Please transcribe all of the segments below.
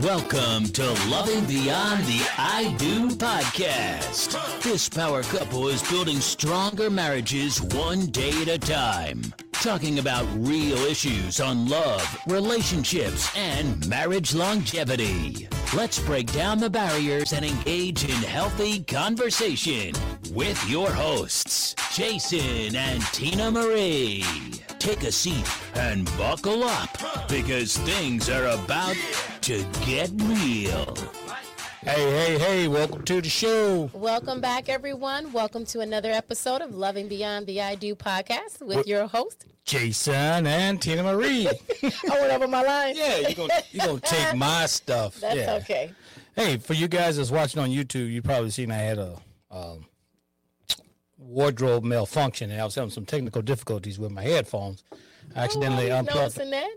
Welcome to Loving Beyond the I Do podcast. This power couple is building stronger marriages one day at a time. Talking about real issues on love, relationships, and marriage longevity. Let's break down the barriers and engage in healthy conversation with your hosts, Jason and Tina Marie. Take a seat and buckle up because things are about to get real. Hey, hey, hey, welcome to the show. Welcome back, everyone. Welcome to another episode of Loving Beyond the I Do podcast with your host. Jason and Tina Marie. I went over my line. yeah, you're going you gonna take my stuff. That's yeah. okay. Hey, for you guys that's watching on YouTube, you probably seen I had a um, wardrobe malfunction and I was having some technical difficulties with my headphones. I accidentally Nobody's unplugged. noticing that.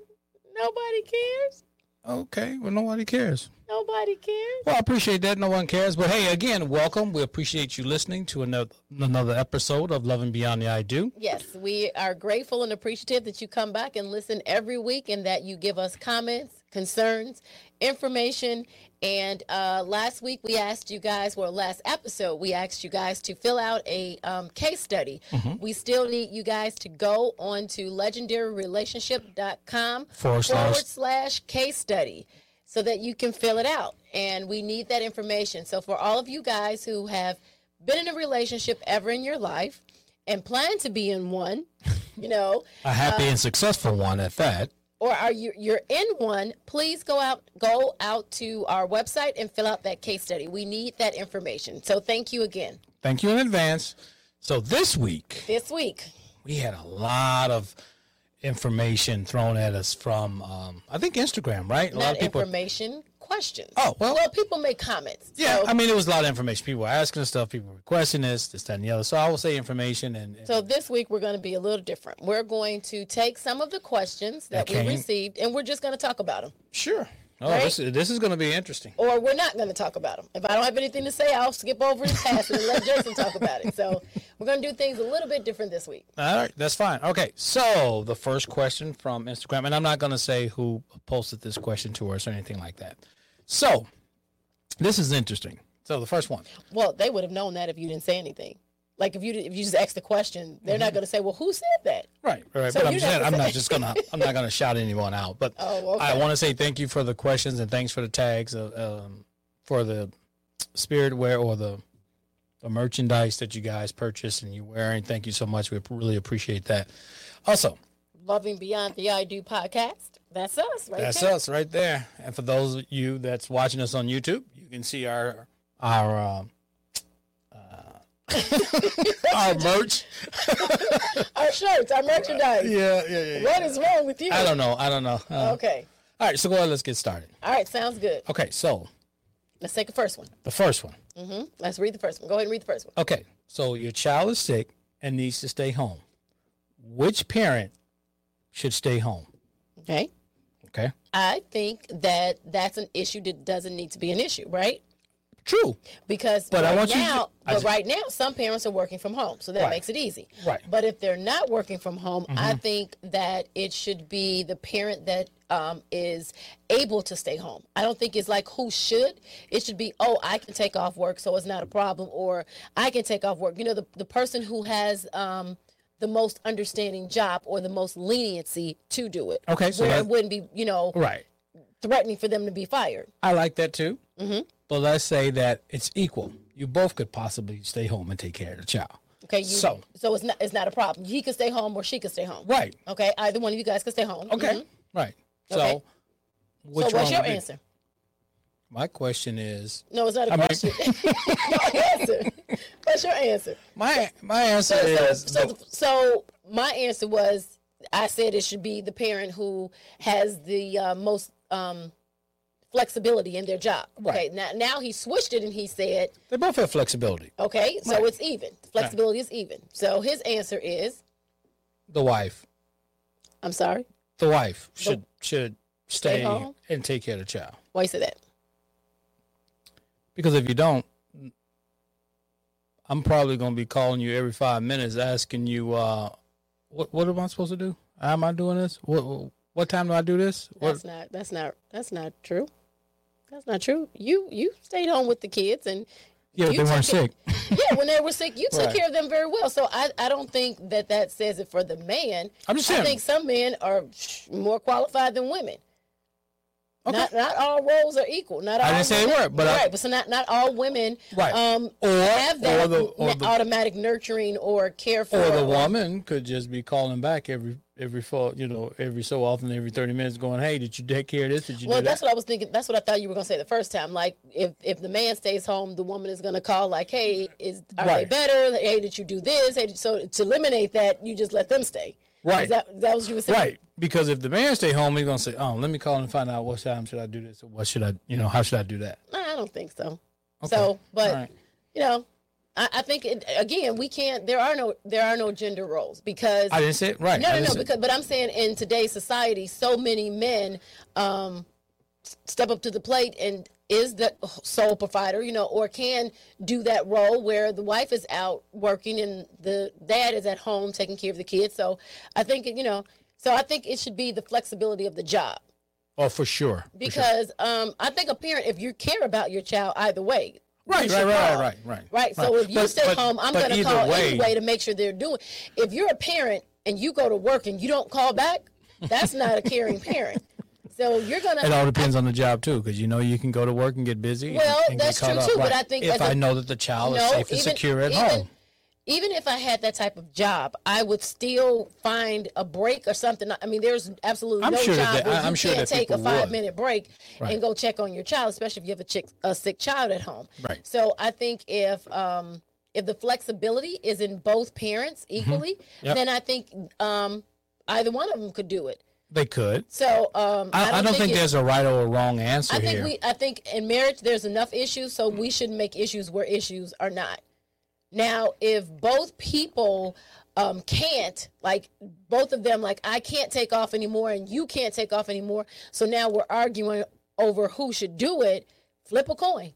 Nobody cares. Okay, well, nobody cares. Nobody cares. Well, I appreciate that. No one cares. But hey, again, welcome. We appreciate you listening to another another episode of Loving Beyond the I Do. Yes, we are grateful and appreciative that you come back and listen every week and that you give us comments, concerns, information. And uh, last week we asked you guys, well, last episode we asked you guys to fill out a um, case study. We still need you guys to go on to legendaryrelationship.com Forward slash- forward slash case study so that you can fill it out. And we need that information. So for all of you guys who have been in a relationship ever in your life and plan to be in one, you know, A happy and successful one at that. or are you you're in one, please go out go out to our website and fill out that case study. We need that information. So thank you again. Thank you in advance. So this week This week, we had a lot of information thrown at us from um, I think Instagram, right? A lot of people. information, questions. Oh, well- well, people make comments. Yeah, So, I mean, it was a lot of information. People were asking us stuff. People were requesting this, this, that, and the other. So I will say information and, and So this week we're going to be a little different. We're going to take some of the questions that, That we came. received and we're just going to talk about them. sure. Oh, Right? this, is- this is going to be interesting. Or we're not going to talk about them. If I don't have anything to say, I'll skip over and pass and let Jason talk about it. So we're going to do things a little bit different this week. All right, that's fine. Okay, so the first question from Instagram, and I'm not going to say who posted this question to us or anything like that. So this is interesting. So the first one. Well, they would have known that if you didn't say anything. Like if you if you just ask the question, they're not going to say, "Well, who said that?" Right, right. So but I'm you're saying not I'm not just gonna I'm not gonna shout anyone out. But Oh, okay. I want to say thank you for the questions and thanks for the tags uh, um, for the spirit wear or the the merchandise that you guys purchased and you're wearing. Thank you so much. We really appreciate that. Also, Loving Beyond the I Do podcast. That's us, right that's there. us right there. And for those of you that's watching us on YouTube, you can see our our uh, our merch. Our shirts, our merchandise. Yeah, yeah, yeah. What is wrong with you? I don't know. I don't know. Uh, Okay. All right, so go ahead. Let's get started. All right. Sounds good. Okay, so Let's take the first one. the first one. hmm Let's read the first one. Go ahead and read the first one. Okay, so your child is sick and needs to stay home. Which parent should stay home? Okay. Okay, I think that that's an issue that doesn't need to be an issue, right? True. Because But I right want you to- now, I but right now, some parents are working from home, so that Right. makes it easy. Right. Mm-hmm. But if they're not working from home, I think that it should be the parent that um, is able to stay home. I don't think it's like who should. It should be, oh, I can take off work, so it's not a problem, or I can take off work. You know, the the person who has. Um, the most understanding job or the most leniency to do it. Okay, so where it wouldn't be, you know, Right. threatening for them to be fired. I like that too. Mm-hmm. But let's say that it's equal. You both could possibly stay home and take care of the child. Okay, you, So- so it's not it's not a problem. He could stay home or she could stay home. Right. Okay, either one of you guys could stay home. Okay. Mhm. Right. Okay. So, which So what's your answer? My question is No, it's not a I mean- question. your answer. What's your answer? my my answer So, so, is so, so my answer was I said it should be the parent who has the uh, most um, flexibility in their job. Okay. Right. Now now he switched it and he said, they both have flexibility. okay, so Right. it's even. Flexibility is even. So his answer is, The wife, I'm sorry. the wife should should Stay stay and take care of the child. Why you say that? Because if you don't, I'm probably going to be calling you every five minutes asking you, uh, what what am I supposed to do? How am I doing this? What What time do I do this? What, That's not. That's not. That's not true. That's not true. You you stayed home with the kids and yeah, you they weren't it- sick. yeah, when they were sick, you took Right. care of them very well. So I, I don't think that that says it for the man. I'm just saying. I think some men are more qualified than women. Okay. Not not all roles are equal. Not all I didn't say they women- were, but I- right. but so not not all women Right. um Or- have that or the- or the- automatic nurturing or care for Or the woman could just be calling back every every fall, you know, every so often, every thirty minutes, going, "Hey, did you take care of this? Did you Well, that's that?" what I was thinking. That's what I thought you were gonna say the first time. Like, if if the man stays home, the woman is gonna call, like, "Hey, is are Right. they better? Hey, did you do this? Hey, so to eliminate that, you just let them stay. Right. Is that that was what you were saying? Right, because if the man stay home, he's gonna say, "Oh, let me call and find out what time should I do this, or what should I, you know, how should I do that?" I don't think so. Okay. So, but right. you know, I, I think it, again, we can't. There are no there are no gender roles because I didn't say it right. No, I no, no. Because, but I'm saying in today's society, so many men um, step up to the plate and is the sole provider, you know, or can do that role where the wife is out working and the dad is at home taking care of the kids. So I think you know, so I think it should be the flexibility of the job oh, for sure. For sure. because um, I think a parent, if you care about your child, either way. Right, right, right, right, right, Right. So if you stay home, I'm going to call way- anyway to make sure they're doing. If you're a parent and you go to work and you don't call back, that's not a caring parent. So you're gonna. It all depends on the job too, because you know you can go to work and get busy. and- Well, and get that's true, up. too, but I think if as I a- know that the child is No, safe and secure at even- home, Even if I had that type of job, I would still find a break or something. I mean, there's absolutely I'm no sure job they- where I- you sure can't that take a people would. five minute break Right. and go check on your child, especially if you have a, chick, a sick child at home. Right. So I think if um, if the flexibility is in both parents equally, Mm-hmm. Yep. then I think um, either one of them could do it. they could. So um, I, I don't think it- there's a right or a wrong answer I think here. we. I think in marriage there's enough issues, so we shouldn't make issues where issues are not. Now, if both people um, can't, like both of them, like I can't take off anymore and you can't take off anymore, so now we're arguing over who should do it. Flip a coin.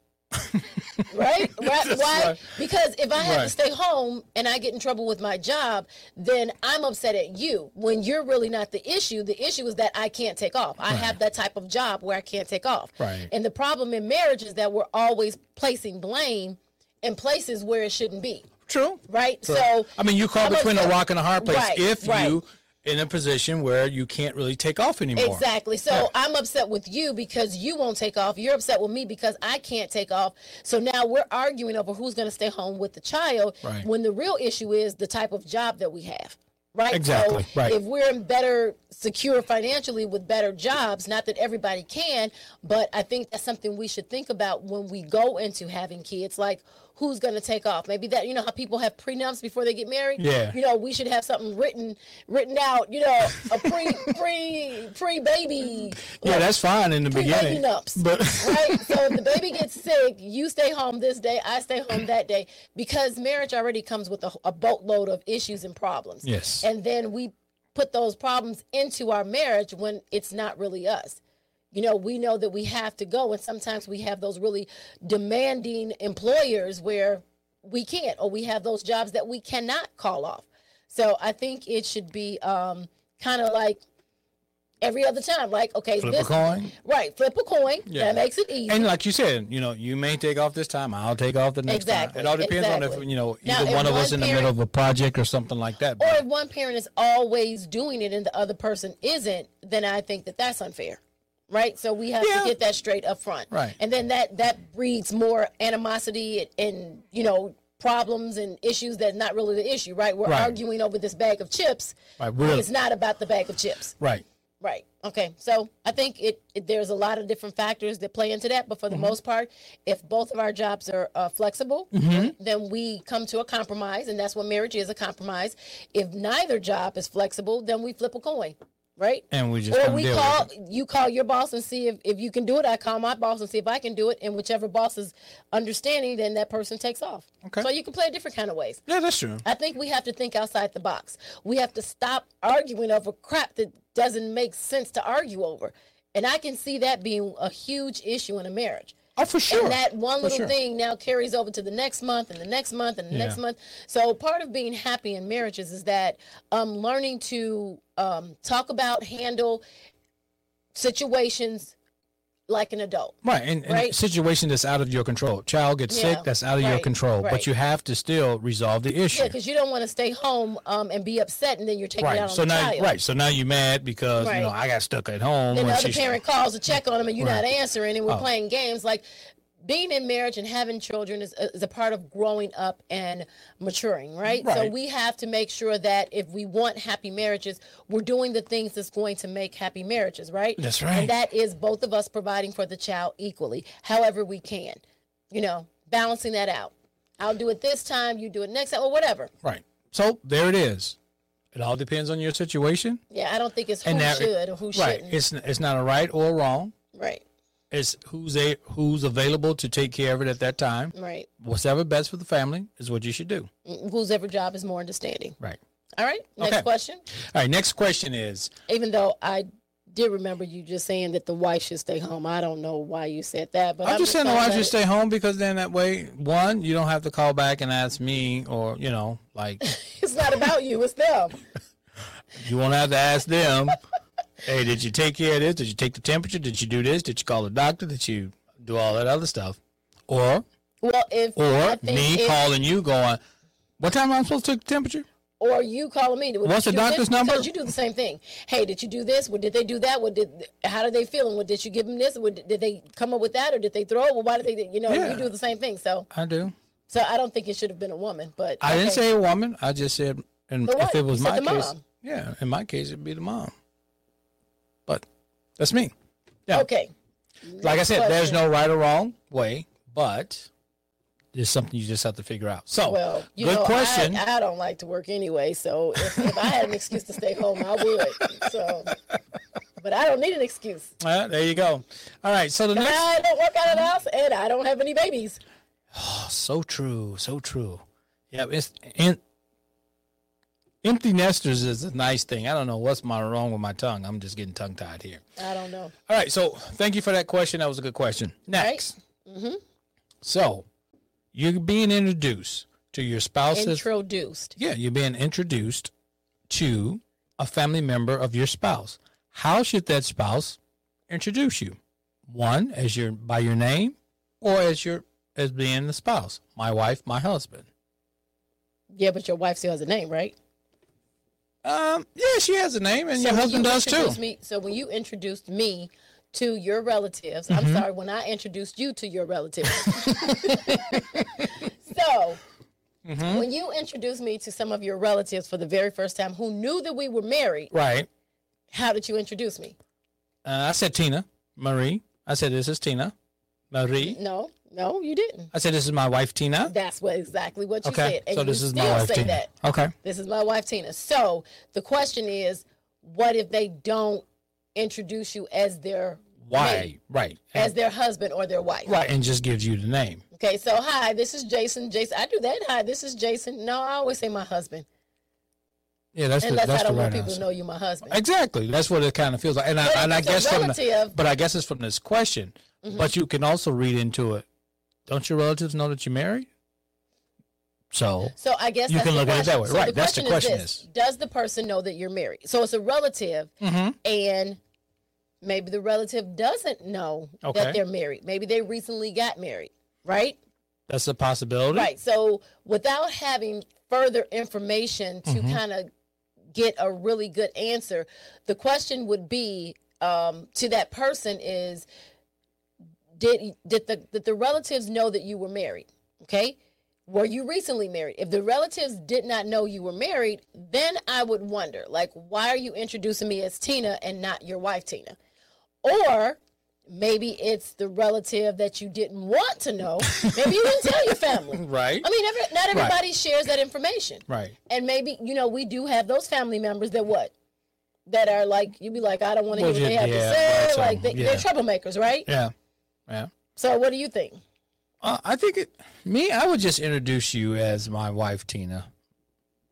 right? Right? Why? right. Because if I have Right. to stay home and I get in trouble with my job, then I'm upset at you. When you're really not the issue, the issue is that I can't take off. I have that type of job where I can't take off. Right. And the problem in marriage is that we're always placing blame in places where it shouldn't be. True. Right? So I mean, you caught between a rock and a hard place Right, if right. you in a position where you can't really take off anymore. Exactly. So I'm upset with you because you won't take off. You're upset with me because I can't take off. So now we're arguing over who's going to stay home with the child Right. when the real issue is the type of job that we have. Right. Exactly, So right. if we're in better secure financially with better jobs, not that everybody can, but I think that's something we should think about when we go into having kids. Like who's going to take off? Maybe that you know how people have prenups before they get married. Yeah. You know, we should have something written written out. You know, a pre pre pre baby. Yeah, that's fine in the beginning. baby nups. But right. So if the baby gets sick, you stay home this day, I stay home that day, because marriage already comes with a, a boatload of issues and problems. Yes. And then we put those problems into our marriage when it's not really us. You know, we know that we have to go, and sometimes we have those really demanding employers where we can't, or we have those jobs that we cannot call off. So I think it should be um, kind of like every other time, like okay, Flip a coin. right? Flip a coin. Yeah. That makes it easy. and like you said, you know, you may take off this time. I'll take off the next Exactly, time. It all depends on if you know Now, either one of one us in the middle of a project or something like that. or But if one parent is always doing it and the other person isn't, then I think that that's unfair. Right? So we have Yeah. to get that straight up front. Right. And then that that breeds more animosity and, and you know problems and issues that's not really the issue, right? We're Right. arguing over this bag of chips. Right, really. It's not about the bag of chips. right. Right. Okay. So I think it, it there's a lot of different factors that play into that, but for the most part, if both of our jobs are uh, flexible, then we come to a compromise, and that's what marriage is a compromise. If neither job is flexible, then we flip a coin, right? And we just or we call you call your boss and see if, if you can do it. I call my boss and see if I can do it, and whichever boss is understanding, then that person takes off. Okay. So you can play different kind of ways. Yeah, that's true. I think we have to think outside the box. We have to stop arguing over crap that doesn't make sense to argue over. And I can see that being a huge issue in a marriage. Oh, for sure. And that one little sure. thing now carries over to the next month and the next month and the next month. So part of being happy in marriages is that um, learning to um, talk about, handle situations like an adult. Right, and, and Right? situation that's out of your control. Child gets Yeah, sick, that's out of your control. right. But you have to still resolve the issue. Yeah, because you don't want to stay home um, and be upset and then you're taking it out right. on So now, child. right. So now you're mad because you know I got stuck at home. Then the other parent calls to check on them and you're not answering and we're Oh. playing games. Like being in marriage and having children is a, is a part of growing up and maturing, right? right? So we have to make sure that if we want happy marriages, we're doing the things that's going to make happy marriages, right? That's right. And that is both of us providing for the child equally, however we can. You know, balancing that out. I'll do it this time, you do it next time, or whatever. Right. So there it is. It all depends on your situation. Yeah, I don't think it's who that- should or who right. shouldn't. It's it's not a right or a wrong. right, It's who's a who's available to take care of it at that time. right. Whatever best for the family is what you should do. Mm, whose ever job is more understanding. Right. All right, next Okay. question. All right. Next question is Even though I did remember you just saying that the wife should stay home. I don't know why you said that, but I'm I'm just saying the wife should stay home because then that way, one, you don't have to call back and ask me or, you know, like It's not about you. It's them. you won't have to ask them, hey, did you take care of this? Did you take the temperature? Did you do this? Did you call the doctor? Did you do all that other stuff? Or Well, if or me if- calling you going, what time am I supposed to take the temperature? or you calling me. What's the do doctor's this? number? Because you do the same thing. Hey, did you do this? What did they do that? What did? How did they feeling? What did you give them this? What, did they come up with that, or did they throw it? Well, why did they? You know, Yeah. you do the same thing. So, I do. so I don't think it should have been a woman. But I didn't say a woman. I just said, and if it was my case, mom. yeah, in my case, it'd be the mom. That's me. Yeah. Okay. like I said, there's no right or wrong way, but it's something you just have to figure out. So, Well, you good know, question. I, I don't like to work anyway, so if, if I had an excuse to stay home, I would. So, but I don't need an excuse. Uh, there you go. All right. So the next, I don't work out of the house, and I don't have any babies. Oh, so true, so true. Yeah, it's in, empty nesters is a nice thing. I don't know what's my wrong with my tongue. I'm just getting tongue tied here. I don't know. All right. So thank you for that question. That was a good question. Next. Mm-hmm. So you're being introduced to your spouse's Introduced. Yeah, you're being introduced to a family member of your spouse. How should that spouse introduce you? One, as your by your name, or as your as being the spouse. My wife, my husband. Yeah, but your wife still has a name, right? Um, yeah, she has a name, and So your husband you does too. Me, so when you introduced me to your relatives, Mm-hmm. I'm sorry, when I introduced you to your relatives. so Mm-hmm. when you introduced me to some of your relatives for the very first time who knew that we were married, Right. how did you introduce me? Uh, I said Tina Marie. I said this is Tina Marie. No, no, you didn't. I said this is my wife Tina. That's what exactly what you Okay, said. And so you this is still my wife say Tina. that. Okay. This is my wife Tina. So the question is, what if they don't introduce you as their Why? Right. as their husband or their wife? right, and just gives you the name. Okay, so hi, this is Jason. Jason, I do that. Hi, this is Jason. No, I always say my husband, Yeah, that's the, unless that's I don't the want people answer. to know you my husband. Exactly. That's what it kind of feels like. And But I, and I guess from the, Mm-hmm. but I guess it's from this question. But you can also read into it. Don't your relatives know that you're married? So So I guess You can the look at it that question. way. So Right, that's the question this. is- does the person know that you're married? So it's a relative, Mm-hmm. and maybe the relative doesn't know Okay. that they're married. Maybe they recently got married, right? that's a possibility. Right. So without having further information to Mm-hmm. kind of get a really good answer, the question would be um, to that person is did did the did the relatives know that you were married? Okay. Were you recently married? If the relatives did not know you were married, then I would wonder, like, why are you introducing me as Tina and not your wife, Tina? Or maybe it's the relative that you didn't want to know. Maybe you didn't tell your family. Right. I mean, every, not everybody shares that information. Right. And maybe, you know, we do have those family members that what? That are like, you'd be like, I don't want to Well, hear what they have yeah, to say. that's, Like, um, they, yeah. they're troublemakers, right? Yeah. Yeah. So, what do you think? Uh, I think it. Me, I would just introduce you as my wife Tina.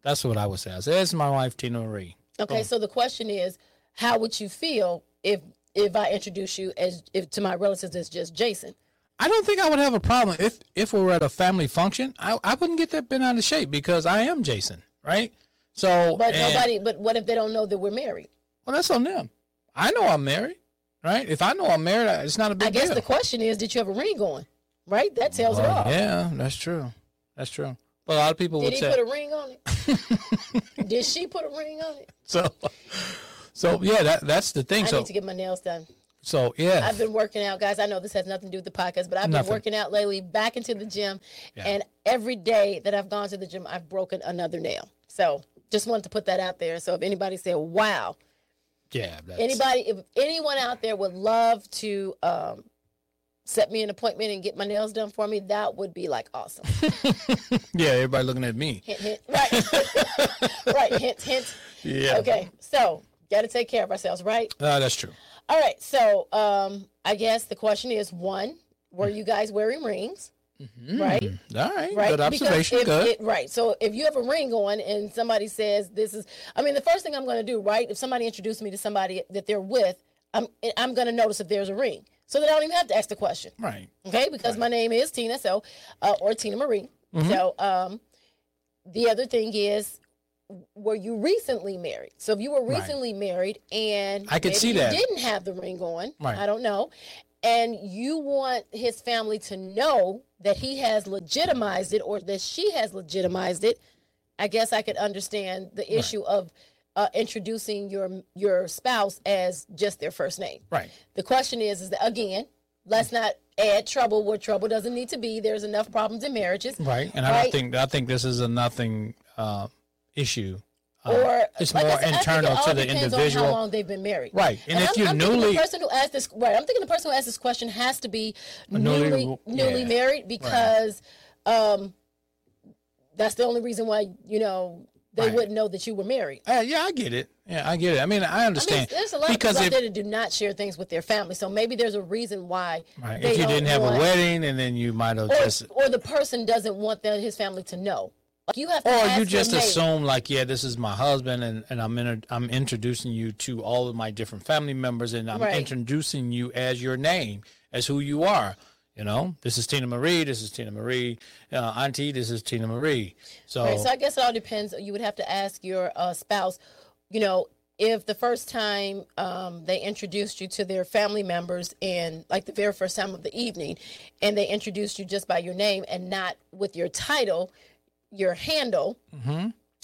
That's what I would say. I say, "This is my wife Tina Marie." Okay, Oh. so the question is, how would you feel if if I introduce you as if to my relatives as just Jason? I don't think I would have a problem if if we were at a family function. I, I wouldn't get that bent out of shape because I am Jason, right? So, But and- nobody. But what if they don't know that we're married? Well, that's on them. I know I'm married, right? If I know I'm married, it's not a big deal. I guess deal. the question is, did you have a ring on? Right. That tells it all. yeah, that's true. That's true. But a lot of people Did would he put a ring on it? Did she put a ring on it? so. So yeah, that that's the thing. I So need to get my nails done. so yeah, I've been working out, guys. I know this has nothing to do with the podcast, but I've Nothing. been working out lately, back into the gym, Yeah. and every day that I've gone to the gym, I've broken another nail. So just wanted to put that out there. So if anybody said, "Wow," yeah. That's, anybody, if anyone out there would love to um, set me an appointment and get my nails done for me, that would be like awesome. yeah, everybody looking at me. hint, hint. Right, right. Hint, hint. Yeah. Okay, so got to take care of ourselves, right? Uh, that's true. All right. So, um, I guess the question is: one, were you guys wearing rings? Right. All right. Right. Good observation. If Good. It, right. So if you have a ring on and somebody says this is, I mean, the first thing I'm going to do, right? If somebody introduces me to somebody that they're with, I'm I'm going to notice if there's a ring, so that I don't even have to ask the question. right. Okay, because my name is Tina, so uh, or Tina Marie. Mm-hmm. So um, the other thing is, were you recently married? So if you were Right. recently married and I could see you that. didn't have the ring on, Right. I don't know, and you want his family to know that he has legitimized it or that she has legitimized it, I guess I could understand the issue of uh, introducing your your spouse as just their first name. Right. The question is, is that again, let's not add trouble where trouble doesn't need to be. There's enough problems in marriages. Right. And I don't think I think this is a nothing uh, issue. Uh, Or it's like more said, internal it to the individual. On how long they've been married. Right. And if I'm, you're I'm newly- the person who asked this, right? I'm thinking the person who asked this question has to be newly- newly newly, yeah. married because um, that's the only reason why you know they Right. wouldn't know that you were married. Uh, yeah, I get it. Yeah, I get it. I mean, I I mean, understand there's a lot because of people if out there that do not share things with their family, so maybe there's a reason why. right, if you didn't have want- a wedding and then you might have or, just or the person doesn't want the, his family to know. Like you have to or you just assume like yeah this is my husband and, and i'm inter- i'm introducing you to all of my different family members and i'm Right. introducing you as your name as who you are you know this is tina marie this is tina marie uh, auntie this is tina marie so, Right, so I guess it all depends. You would have to ask your uh, spouse, you know, if the first time um, they introduced you to their family members and like the very first time of the evening, and they introduced you just by your name and not with your title, your handle,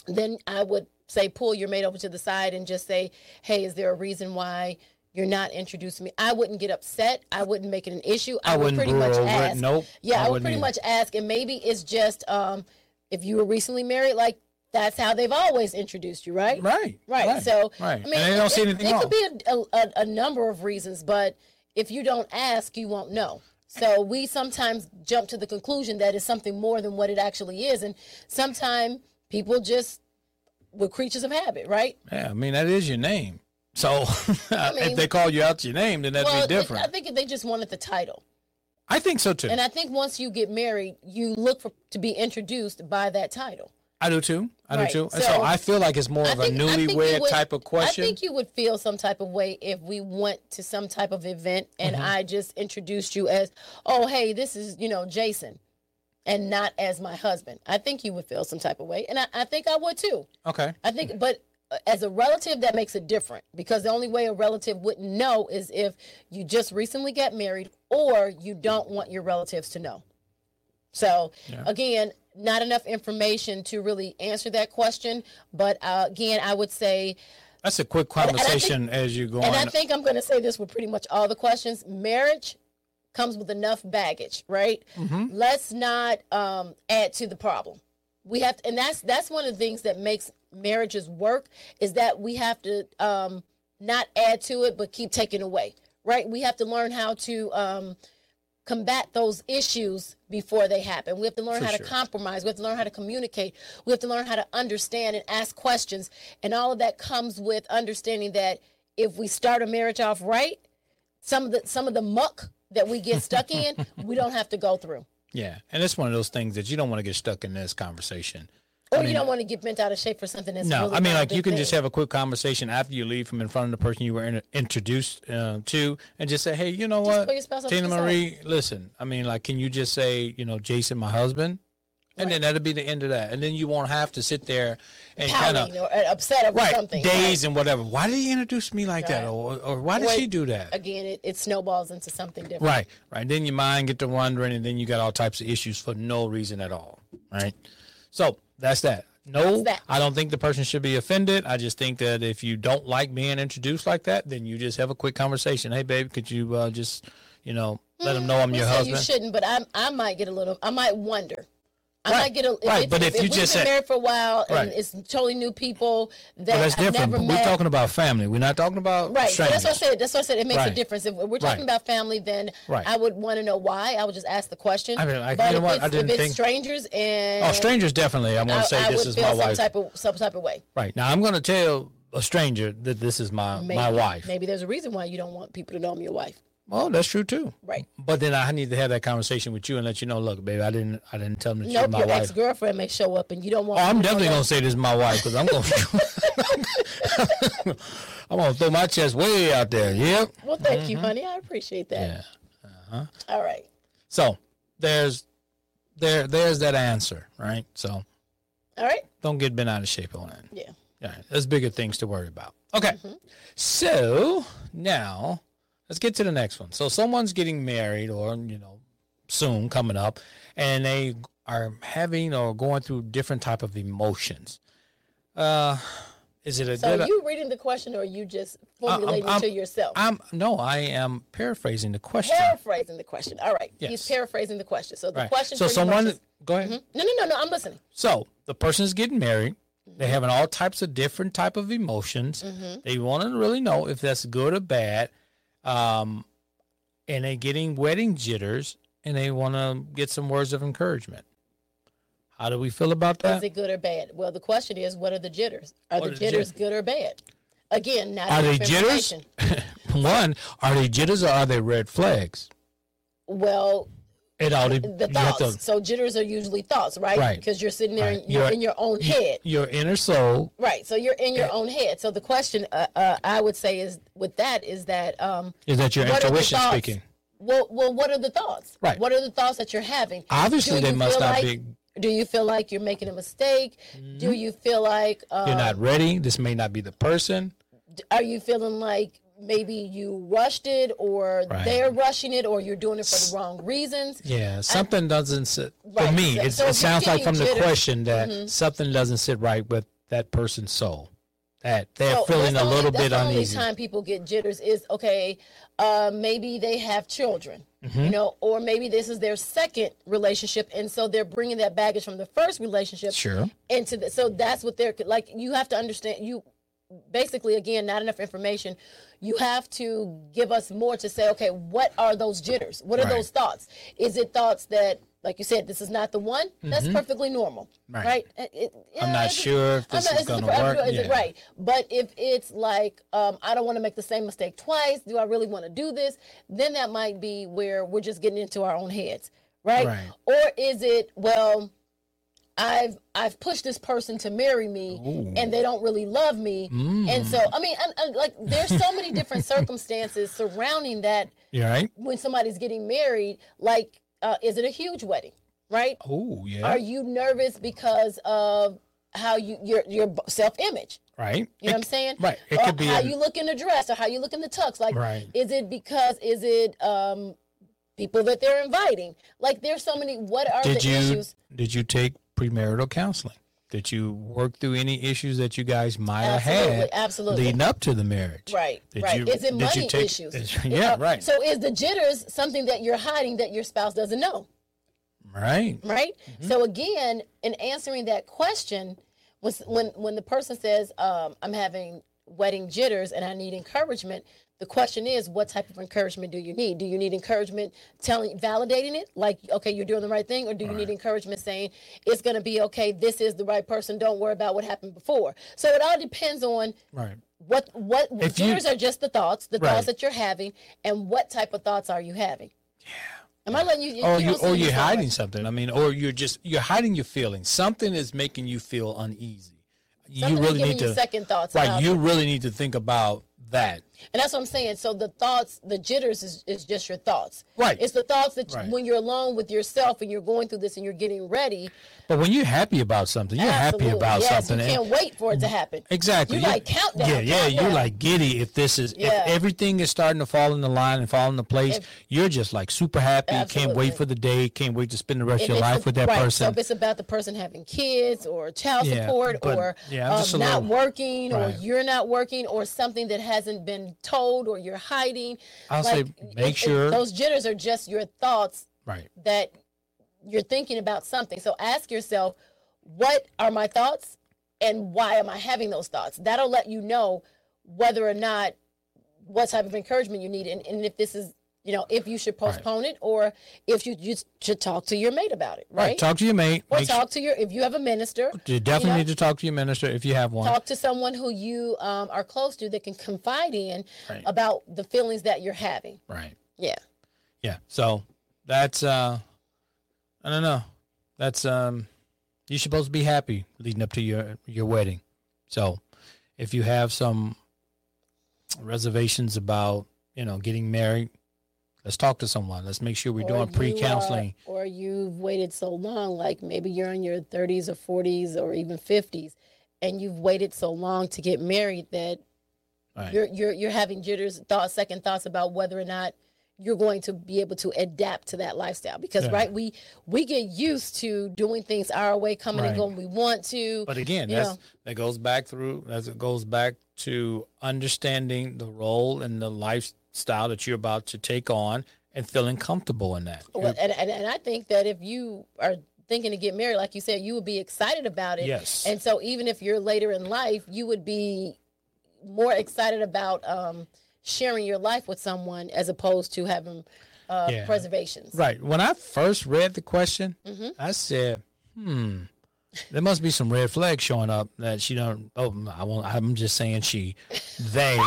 then I would say pull your mate over to the side and just say, hey, is there a reason why? You're not introducing me. I wouldn't get upset. I wouldn't make it an issue. I, I would pretty much over it. ask. Nope, Yeah, I I, would pretty either. much ask, and maybe it's just um, if you were recently married, like that's how they've always introduced you, right? right Right. So right I mean, and they don't it, see anything it wrong could be a, a, a number of reasons, but if you don't ask, you won't know. So we sometimes jump to the conclusion that it's something more than what it actually is, and sometimes people just we're creatures of habit, right? yeah i mean that is your name. So if mean- they call you out your name then that'd well, be different. I think if they just wanted the title, i think so too. And I think once you get married, you look for to be introduced by that title. I do too. I Right, do too. So- so I feel like it's more I of a think- you newlywed would- type of question. I think you would feel some type of way if we went to some type of event and Mm-hmm. I just introduced you as, oh, hey, this is, you know, Jason, and not as my husband. I think you would feel some type of way. And I, I think I would too. okay. I think, but uh, as a relative, that makes it different because the only way a relative wouldn't know is if you just recently got married or you don't want your relatives to know. So, again, not enough information to really answer that question. But uh, again, I would say, That's a quick I think- conversation as you go on. and I think I'm going to say this with pretty much all the questions. Marriage comes with enough baggage, right? Mm-hmm. Let's not um, add to the problem. We have, to, and that's that's one of the things that makes marriages work is that we have to um, not add to it, but keep taking away, right? We have to learn how to um, combat those issues before they happen. We have to learn For how sure. to compromise. We have to learn how to communicate. We have to learn how to understand and ask questions. And all of that comes with understanding that if we start a marriage off right, some of the some of the muck that we get stuck in, we don't have to go through. yeah, and it's one of those things that you don't want to get stuck in this conversation. Or you don't want to get bent out of shape for something that's No, really I mean, like you can just have a quick conversation after you leave from in front of the person you were in, introduced uh, to, and just say, "Hey, you know what, put your spouse off to Tina the side. Marie, listen. I mean, like, can you just say, you know, Jason, my husband, and then that'll be the end of that, and then you won't have to sit there and kind of uh, upset over right something. days and whatever. Why did he introduce me like that, or or why did Or- she do that? Again, it, it snowballs into something different. Right, right. Then your mind get to wondering, and then you got all types of issues for no reason at all. Right. So that's that. No, that. I don't think the person should be offended. I just think that if you don't like being introduced like that, then you just have a quick conversation. Hey, babe, could you uh, just, you know, let them know I'm your husband? you shouldn't, but I I might get a little. I might wonder. I Right, might get a. If right, it's- but if you just been said- married for a while and Right. it's totally new people that Well, that's I've different. never met. we're talking about family. We're not talking about Right, so that's what I said. That's what I said. It makes a difference. If we're talking Right. about family, then Right. I would want to know why. I would just ask the question. I mean, like, but you know what? I didn't if it's think- strangers and Oh, strangers definitely. I'm going to say I this is my some wife. type of some type of way. right now, I'm going to tell a stranger that this is my Maybe, my wife. Maybe there's a reason why you don't want people to know I'm your wife. Well, that's true too. Right. But then I need to have that conversation with you and let you know, look, baby, I didn't, I didn't tell them that Nope, you're my your wife. ex girlfriend may show up and you don't want. Oh, I'm definitely gonna say this is my wife because I'm gonna, I'm gonna throw my chest way out there. Yep. Well, thank you, honey. I appreciate that. Mm-hmm. Yeah. All right. So there's, there, there's that answer, right? So All right. don't get bent out of shape on it. Yeah. Yeah, there's bigger things to worry about. Okay. Mm-hmm. So now let's get to the next one. So someone's getting married or, you know, soon coming up and they are having or going through different type of emotions. Uh is it a So good are you reading the question or are you just formulating I'm- it to yourself? I'm no, I am paraphrasing the question. paraphrasing the question. All right. Yes. He's paraphrasing the question. So the Right. question So someone is- go ahead. Mm-hmm. no, no, no, no. I'm listening. So the person is getting married. They're mm-hmm. having all types of different type of emotions. Mm-hmm. They want to really know if that's good or bad. Um, and they're getting wedding jitters, and they want to get some words of encouragement. How do we feel about that? Is it good or bad? Well, the question is, what are the jitters? Are What the the jitters jitters? good or bad? Again, not Are they jitters? One, are they jitters or are they red flags? Well, It all de- the thoughts. to- So jitters are usually thoughts, right? Right. Because you're sitting there Right. you're You're- in your own head. your inner soul. Right. So you're in your own head. So the question uh, uh, I would say is with that is that um, Is that your the intuition thoughts? speaking? Well, well, what are the thoughts? Right. What are the thoughts that you're having? Obviously, they must not like, be. Do you feel like you're making a mistake? Do you feel like um, You're not ready. This may not be the person. are you feeling like maybe you rushed it or Right. they're rushing it or you're doing it for the wrong reasons? Yeah, something doesn't sit for Right, me. so- It, so it sounds like from the question that Mm-hmm. something doesn't sit right with that person's soul. That they're So feeling a the little only, bit that's the uneasy. only time people get jitters is okay, uh, maybe they have children, Mm-hmm. you know, or maybe this is their second relationship, and so they're bringing that baggage from the first relationship Sure. into the. So that's what they're like. You have to understand. You basically, again, not enough information. You have to give us more to say. Okay, what are those jitters? What are Right. those thoughts? Is it thoughts that like you said, this is not the one. That's perfectly normal, Mm-hmm. Right. right? It- it- I'm yeah, not sure if this not- is it gonna work. Is it right? But if it's like, um, I don't want to make the same mistake twice. Do I really want to do this? Then that might be where we're just getting into our own heads, right? Right. Or is it well? I've I've pushed this person to marry me, and they don't really love me, and so I mean, and, and, like there's so many different circumstances surrounding that all right? when somebody's getting married. Like, uh, is it a huge wedding, right? Oh, yeah. Are you nervous because of how you your your self image? right? You know what I'm saying? Right. It or could be how a- you look in the dress or how you look in the tux. Like, Right. is it because is it um people that they're inviting? Like, there's so many. What are Did the you issues? did you take premarital counseling? Did you work through any issues that you guys might have had absolutely. leading up to the marriage? Right, Did right. you- is it money take- issues? Yeah, Uh, right. So is the jitters something that you're hiding that your spouse doesn't know? right. right? Mm-hmm. So again, in answering that question, was when when the person says, um, "I'm having wedding jitters and I need encouragement," the question is, what type of encouragement do you need? Do you need encouragement telling, validating it, like, okay, you're doing the right thing, or do you need encouragement saying it's going to be okay? This is the right person. Don't worry about what happened before. So it all depends on Right. what what If you- are just the thoughts, the Right. thoughts that you're having, and what type of thoughts are you having? Yeah. Am I letting you? or you, don't see or you're hiding something. I mean, or you're just you're hiding your feelings. Something is making you feel uneasy. You Something is really need to second thoughts Right, you it. really need to think about that. And that's what I'm saying. So the thoughts, the jitters is, is just your thoughts. Right. It's the thoughts that Right. when you're alone with yourself and you're going through this and you're getting ready. But when you're happy about something, you're happy about yes, something. You and- can't wait for it to happen. Exactly. You like countdown. Yeah, yeah. You're like giddy if this is Yeah. if everything is starting to fall into line and fall into place. If- you're just like super happy. Absolutely. Can't wait for the day. Can't wait to spend the rest If of your life the- with that right, So person. if it's about the person having kids or child Yeah, support but- or yeah, um, not little- working or you're not working or something that hasn't been told or you're hiding. I'll say make sure- those jitters are just your thoughts right. that you're thinking about something. So ask yourself, what are my thoughts and why am I having those thoughts? That'll let you know whether or not what type of encouragement you need and, and if this is, you know, if you should postpone it or if you just should talk to your mate about it, right? Right. Talk to your mate. or Make sure- talk to your, if you have a minister, you definitely you know, need to talk to your minister if you have one. talk to someone who you um, are close to that can confide in Right. about the feelings that you're having. Right. Yeah. Yeah. So that's uh I don't know. That's um you're supposed to be happy leading up to your your wedding. So if you have some reservations about, you know, getting married, let's talk to someone. Let's make sure we're Or doing uh, pre counseling. Or you've waited so long, like maybe you're in your 30s or 40s or even 50s, and you've waited so long to get married that Right. you're you're you're having jitters, thoughts, second thoughts about whether or not you're going to be able to adapt to that lifestyle. Because Yeah. right, we we get used to doing things our way, coming and going we want to. But again, that's know. that goes back through as it goes back to understanding the role and the lifestyle that you're about to take on and feeling comfortable in that. Well, and, and and I think that if you are thinking to get married, like you said, you would be excited about it. Yes. And so even if you're later in life, you would be more excited about um, sharing your life with someone as opposed to having uh, Yeah. preservations. Right. When I first read the question, Mm-hmm. I said, "Hmm, there must be some red flags showing up that she don't." Oh, I won't. I'm just saying she, they,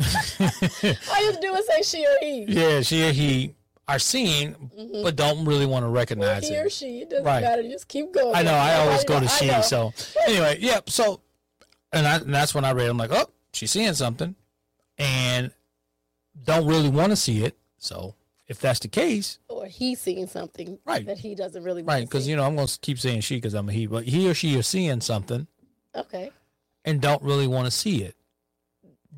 All you to do is say she or he. yeah, she or he are seeing, but don't really want to recognize Mm-hmm. He or she. It doesn't Right. matter. Just keep going. I know. I always go to she. So anyway, yeah. So, and, I, and that's when I read. I'm like, oh, she's seeing something, and don't really want to see it. So if that's the case, Or he's seeing something Right. that he doesn't really want right? Because you know I'm going to keep saying she because I'm a he, but he or she is seeing something Okay. and don't really want to see it.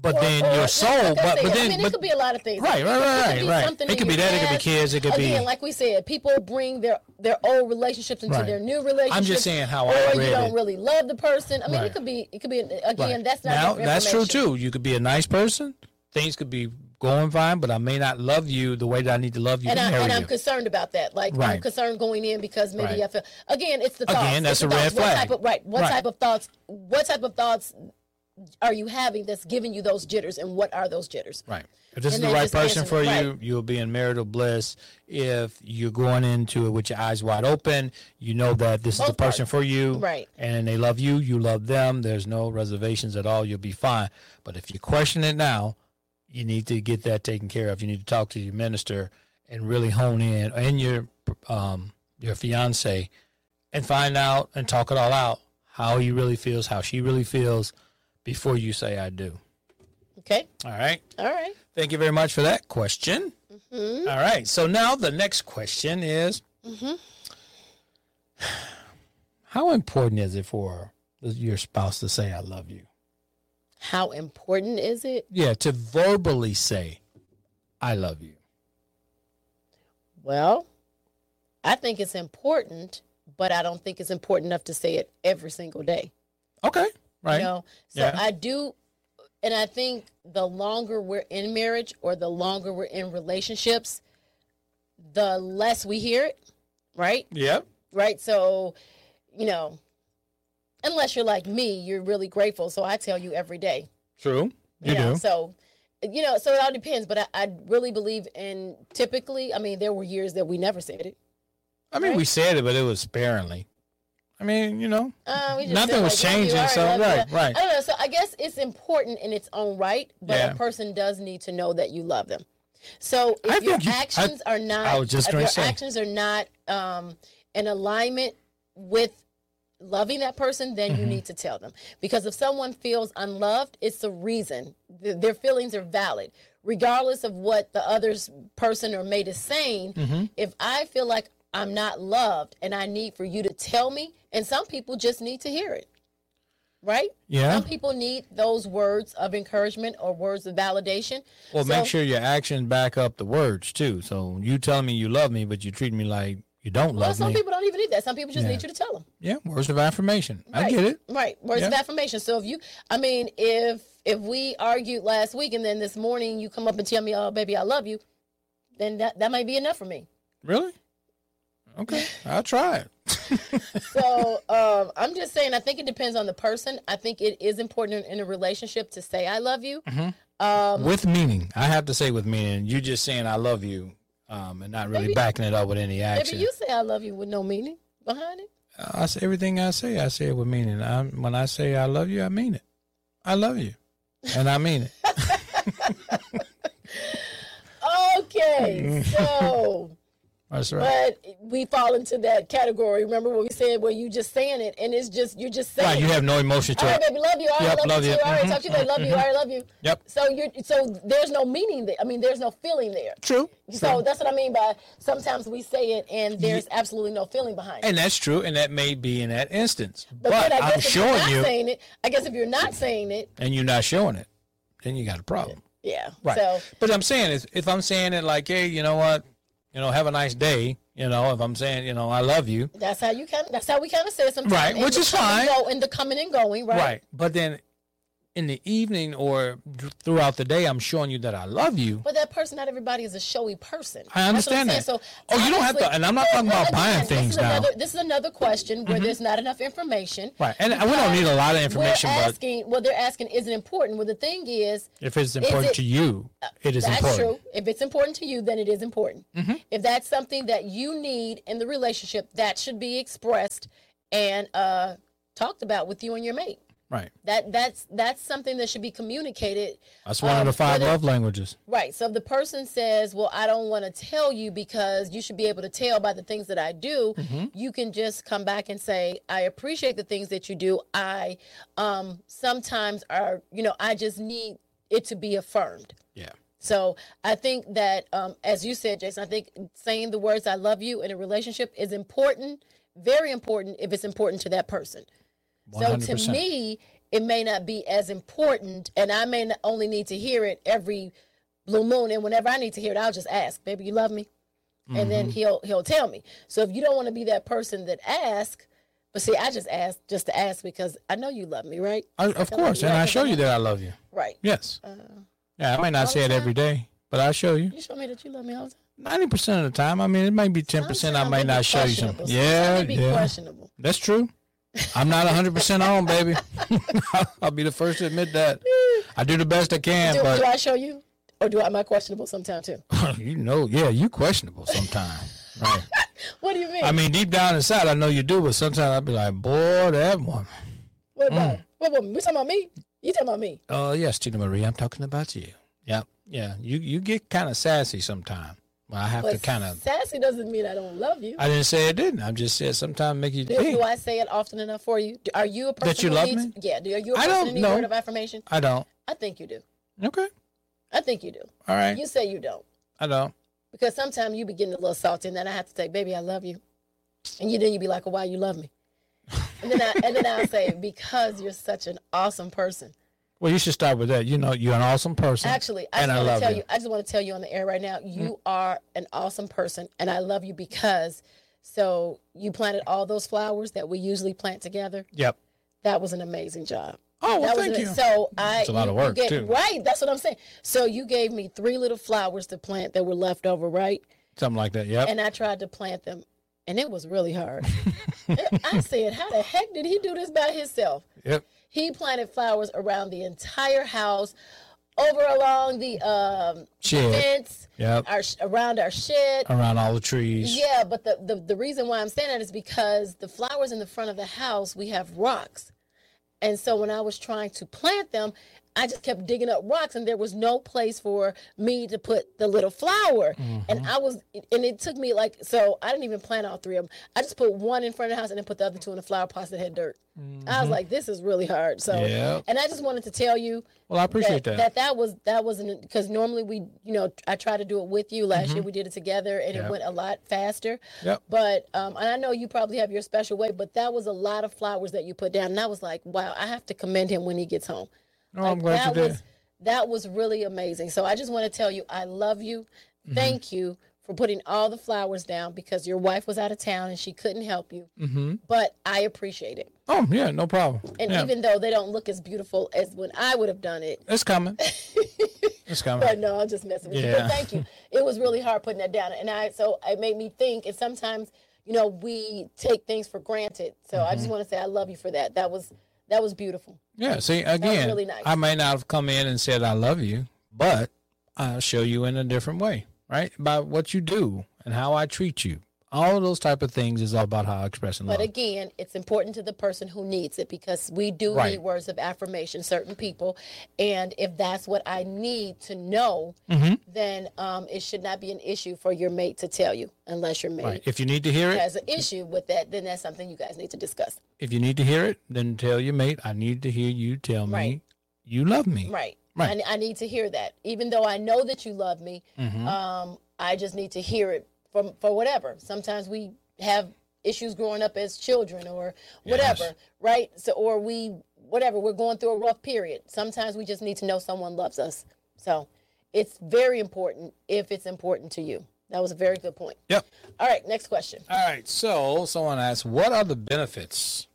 But Or- then or- your like soul, I but, said, but I then, mean, it but, could be a lot of things. right, right, It could right, be right. It could be that. It could be kids. It could Again, be. like we said, people bring their their old relationships into Right. their new relationships. I'm just saying how or I you don't it. really love the person. I mean, Right. it could be. It could be. Again, right. that's not now. That's true too. You could be a nice person. Things could be going fine, but I may not love you the way that I need to love you And, I. I'm concerned about that. Like I'm concerned going in because maybe Right. I feel again. It's the thoughts. Again, that's a red thoughts. What flag. type of, right. What Right. type of thoughts? What type of thoughts are you having that's giving you those jitters? And what are those jitters? Right. If this And is the right person for you, right. you'll be in marital bliss. If you're going into it with your eyes wide open, you know that this is the person parts. for you. Right. And they love you, you love them. There's no reservations at all. You'll be fine. But if you question it now, you need to get that taken care of. You need to talk to your minister and really hone in and your um your fiance and find out and talk it all out how he really feels, how she really feels before you say I do. Okay. All right. All right. Thank you very much for that question. Mm-hmm. All right. So now the next question is How important is it for your spouse to say, I love you? How important is it? Yeah, to verbally say, I love you. Well, I think it's important, but I don't think it's important enough to say it every single day. Okay. Right. You know, so Yeah. I do, and I think the longer we're in marriage or the longer we're in relationships, the less we hear it, right? Yep. Right. So, you know, unless you're like me, you're really grateful. So I tell you every day. True. You, know, do. So, you know, so it all depends. But I, I really believe in typically, I mean, there were years that we never said it. I mean, we said it, but it was sparingly. I mean, you know, Uh, we just Nothing was like, changing, so- love right, right. I don't know. So I guess it's important in its own right, but Yeah. a person does need to know that you love them. So if I your think you- I- actions are not, I was just if gonna your say. actions are not um, in alignment with loving that person, then Mm-hmm. you need to tell them. Because if someone feels unloved, it's the reason. Th- their feelings are valid, regardless of what the other person or mate is saying. Mm-hmm. If I feel like I'm not loved and I need for you to tell me, and some people just need to hear it. Right? Yeah. Some people need those words of encouragement or words of validation. Well, So- make sure your actions back up the words too. So you tell me you love me, but you treat me like you don't love me. Well, love some me. people don't even need that. Some people just Yeah. need you to tell them. yeah, words of affirmation. I get it. Right. Words of affirmation. So if you, I mean, if if we argued last week and then this morning you come up and tell me, "Oh, baby, I love you," then that that might be enough for me. Really? Okay, I'll try it. So um, I'm just saying, I think it depends on the person. I think it is important in a relationship to say "I love you." Um, with meaning. I have to say with meaning. You're just saying I love you, um, and not really Maybe- backing it up with any action. Maybe you say "I love you" with no meaning behind it. I say everything I say. I say it with meaning. I, when I say I love you, I mean it. I love you, and I mean it. Okay, so. That's right. But we fall into that category. Remember what we said where you just saying it and it's just you're just saying Right, you have no emotion to All right, it. baby, love you. All right, Yep, love, love you you. too. All right, Mhm, talk to you later. Love you. All right, love you. Yep. So you're so there's no meaning there. I mean, there's no feeling there. True. So True. that's what I mean by sometimes we say it and there's absolutely no feeling behind it. And that's true, and that may be in that instance. But, then I I'm guess if you're not you, saying it, I guess if you're not saying it, and you're not showing it, then you got a problem. yeah. Right. So but I'm saying is, if I'm saying it like, hey, you know what, you know, have a nice day. You know, if I'm saying, you know, I love you. that's how you kind. That's how we kind of say it sometimes. Right, And which is fine. Go, and the coming and going, right? Right. But then in the evening or throughout the day, I'm showing you that I love you. But that person, not everybody is a showy person. I understand That's what I'm that. So, Oh, you don't have to- and I'm not talking about buying again, things this is now. Mm-hmm. Another, this is another question where there's not enough information. Right. And we don't need a lot of information, We're but asking, well, they're asking, is it important? Well, the thing is, if it's important it- to you, it is that's important. true. If it's important to you, then it is important. Mm-hmm. If that's something that you need in the relationship, that should be expressed and uh, talked about with you and your mate. Right. That that's that's something that should be communicated. That's one of um, the five whether- love languages. Right. So if the person says, "Well, I don't want to tell you because you should be able to tell by the things that I do," Mm-hmm. you can just come back and say, "I appreciate the things that you do. I um sometimes are, you know, I just need it to be affirmed." Yeah. So I think that, um, as you said, Jason, I think saying the words "I love you" in a relationship is important, very important if it's important to that person. So to me, it may not be as important, and I may not only need to hear it every blue moon. And whenever I need to hear it, I'll just ask, "Baby, you love me," and then Mm-hmm. he'll he'll tell me. So if you don't want to be that person that asks, but see, I just ask just to ask because I know you love me, right? I, of like course. And I show you that I love you. Right. Yes. yeah, I might not say it every day, but I show you. You show me that you love me all the time. Ninety percent of the time. I mean, it might be ten percent. I might not show you some. questionable. Yeah, Sometimes it be yeah. questionable. That's true. I'm not hundred percent on, baby. I'll be the first to admit that. I do the best I can, Do, do I show you, or do I am I questionable sometimes too? you know, yeah, you questionable sometimes. Right. What do you mean? I mean, deep down inside, I know you do, but sometimes I'll be like, boy, that woman. what about Mm. what woman? We talking about me? You talking about me? Oh yes, Tina Marie, I'm talking about you. Yep. Yeah. You you get kind of sassy sometimes. Well, I have to kind of. sassy doesn't mean I don't love you. I didn't say it didn't. I'm just saying sometimes make you Do, think. do I say it often enough for you? Are you a person That you love needs? me? Yeah. Do, are you a I person don't who needs word of affirmation? I don't. I think you do. Okay. I think you do. All right. You say you don't I don't. because sometimes you be getting a little salty, and then I have to say, "Baby, I love you," and you then you be like, "Well, why you love me?" And then I and then I'll say, "Because you're such an awesome person." Well, you should start with that. You know, you're an awesome person. Actually, I just want to tell you. you. I just want to tell you on the air right now. You mm. are an awesome person, and I love you because. So you planted all those flowers that we usually plant together. Yep. That was an amazing job. Oh, well, that was thank an- you. So I. It's a lot you- of work, gave- too. Right. That's what I'm saying. So you gave me three little flowers to plant that were left over, right? Something like that. Yep. And I tried to plant them, and it was really hard. I said, "How the heck did he do this by himself?" yep. He planted flowers around the entire house, over along the um, fence, Yep. our around our shed. Around all the trees. Yeah, but the, the the reason why I'm saying that is because the flowers in the front of the house we have rocks, and so when I was trying to plant them, I just kept digging up rocks, and there was no place for me to put the little flower. And mm-hmm. I was, and it took me like, so I didn't even plant all three of them. I just put one in front of the house and then put the other two in the flower pots that had dirt. I was mm-hmm. like, this is really hard. So, Yep. and I just wanted to tell you Well, I appreciate that. that that was that wasn't because normally we you know I try to do it with you. Last year mm-hmm. we did it together and Yep. it went a lot faster. Yep. But um, and I know you probably have your special way, but that was a lot of flowers that you put down, and I was like, wow, I have to commend him when he gets home. Oh, I'm glad that you did. was that was really amazing. So I just want to tell you, I love you. Mm-hmm. Thank you for putting all the flowers down because your wife was out of town and she couldn't help you. mm-hmm. But I appreciate it, Oh yeah, no problem. and yeah. even though they don't look as beautiful as when I would have done it, it's coming. it's coming. But no, I'm just messing with you. But thank you. It was really hard putting that down, and I so it made me think. And sometimes, you know, we take things for granted. So I Mm-hmm. just want to say I love you for that. That was that was beautiful. Yeah, see, again, really nice. I may not have come in and said I love you, but I'll show you in a different way, right? By what you do and how I treat you. All of those type of things is all about how I express love. But again, it's important to the person who needs it because we do Right. need words of affirmation, certain people. And if that's what I need to know, Mm-hmm. then um, it should not be an issue for your mate to tell you, unless your mate right. If you need to hear it, has an issue with that, then that's something you guys need to discuss. if you need to hear it, then tell your mate, I need to hear you tell me Right. you love me. Right. Right. I, I need to hear that. Even though I know that you love me, Mm-hmm. um, I just need to hear it from for whatever. Sometimes we have issues growing up as children or whatever, Yes. right? So or we whatever, we're going through a rough period. Sometimes we just need to know someone loves us. So it's very important if it's important to you. That was a very good point. Yep. All right, next question. All right. So someone asked, what are the benefits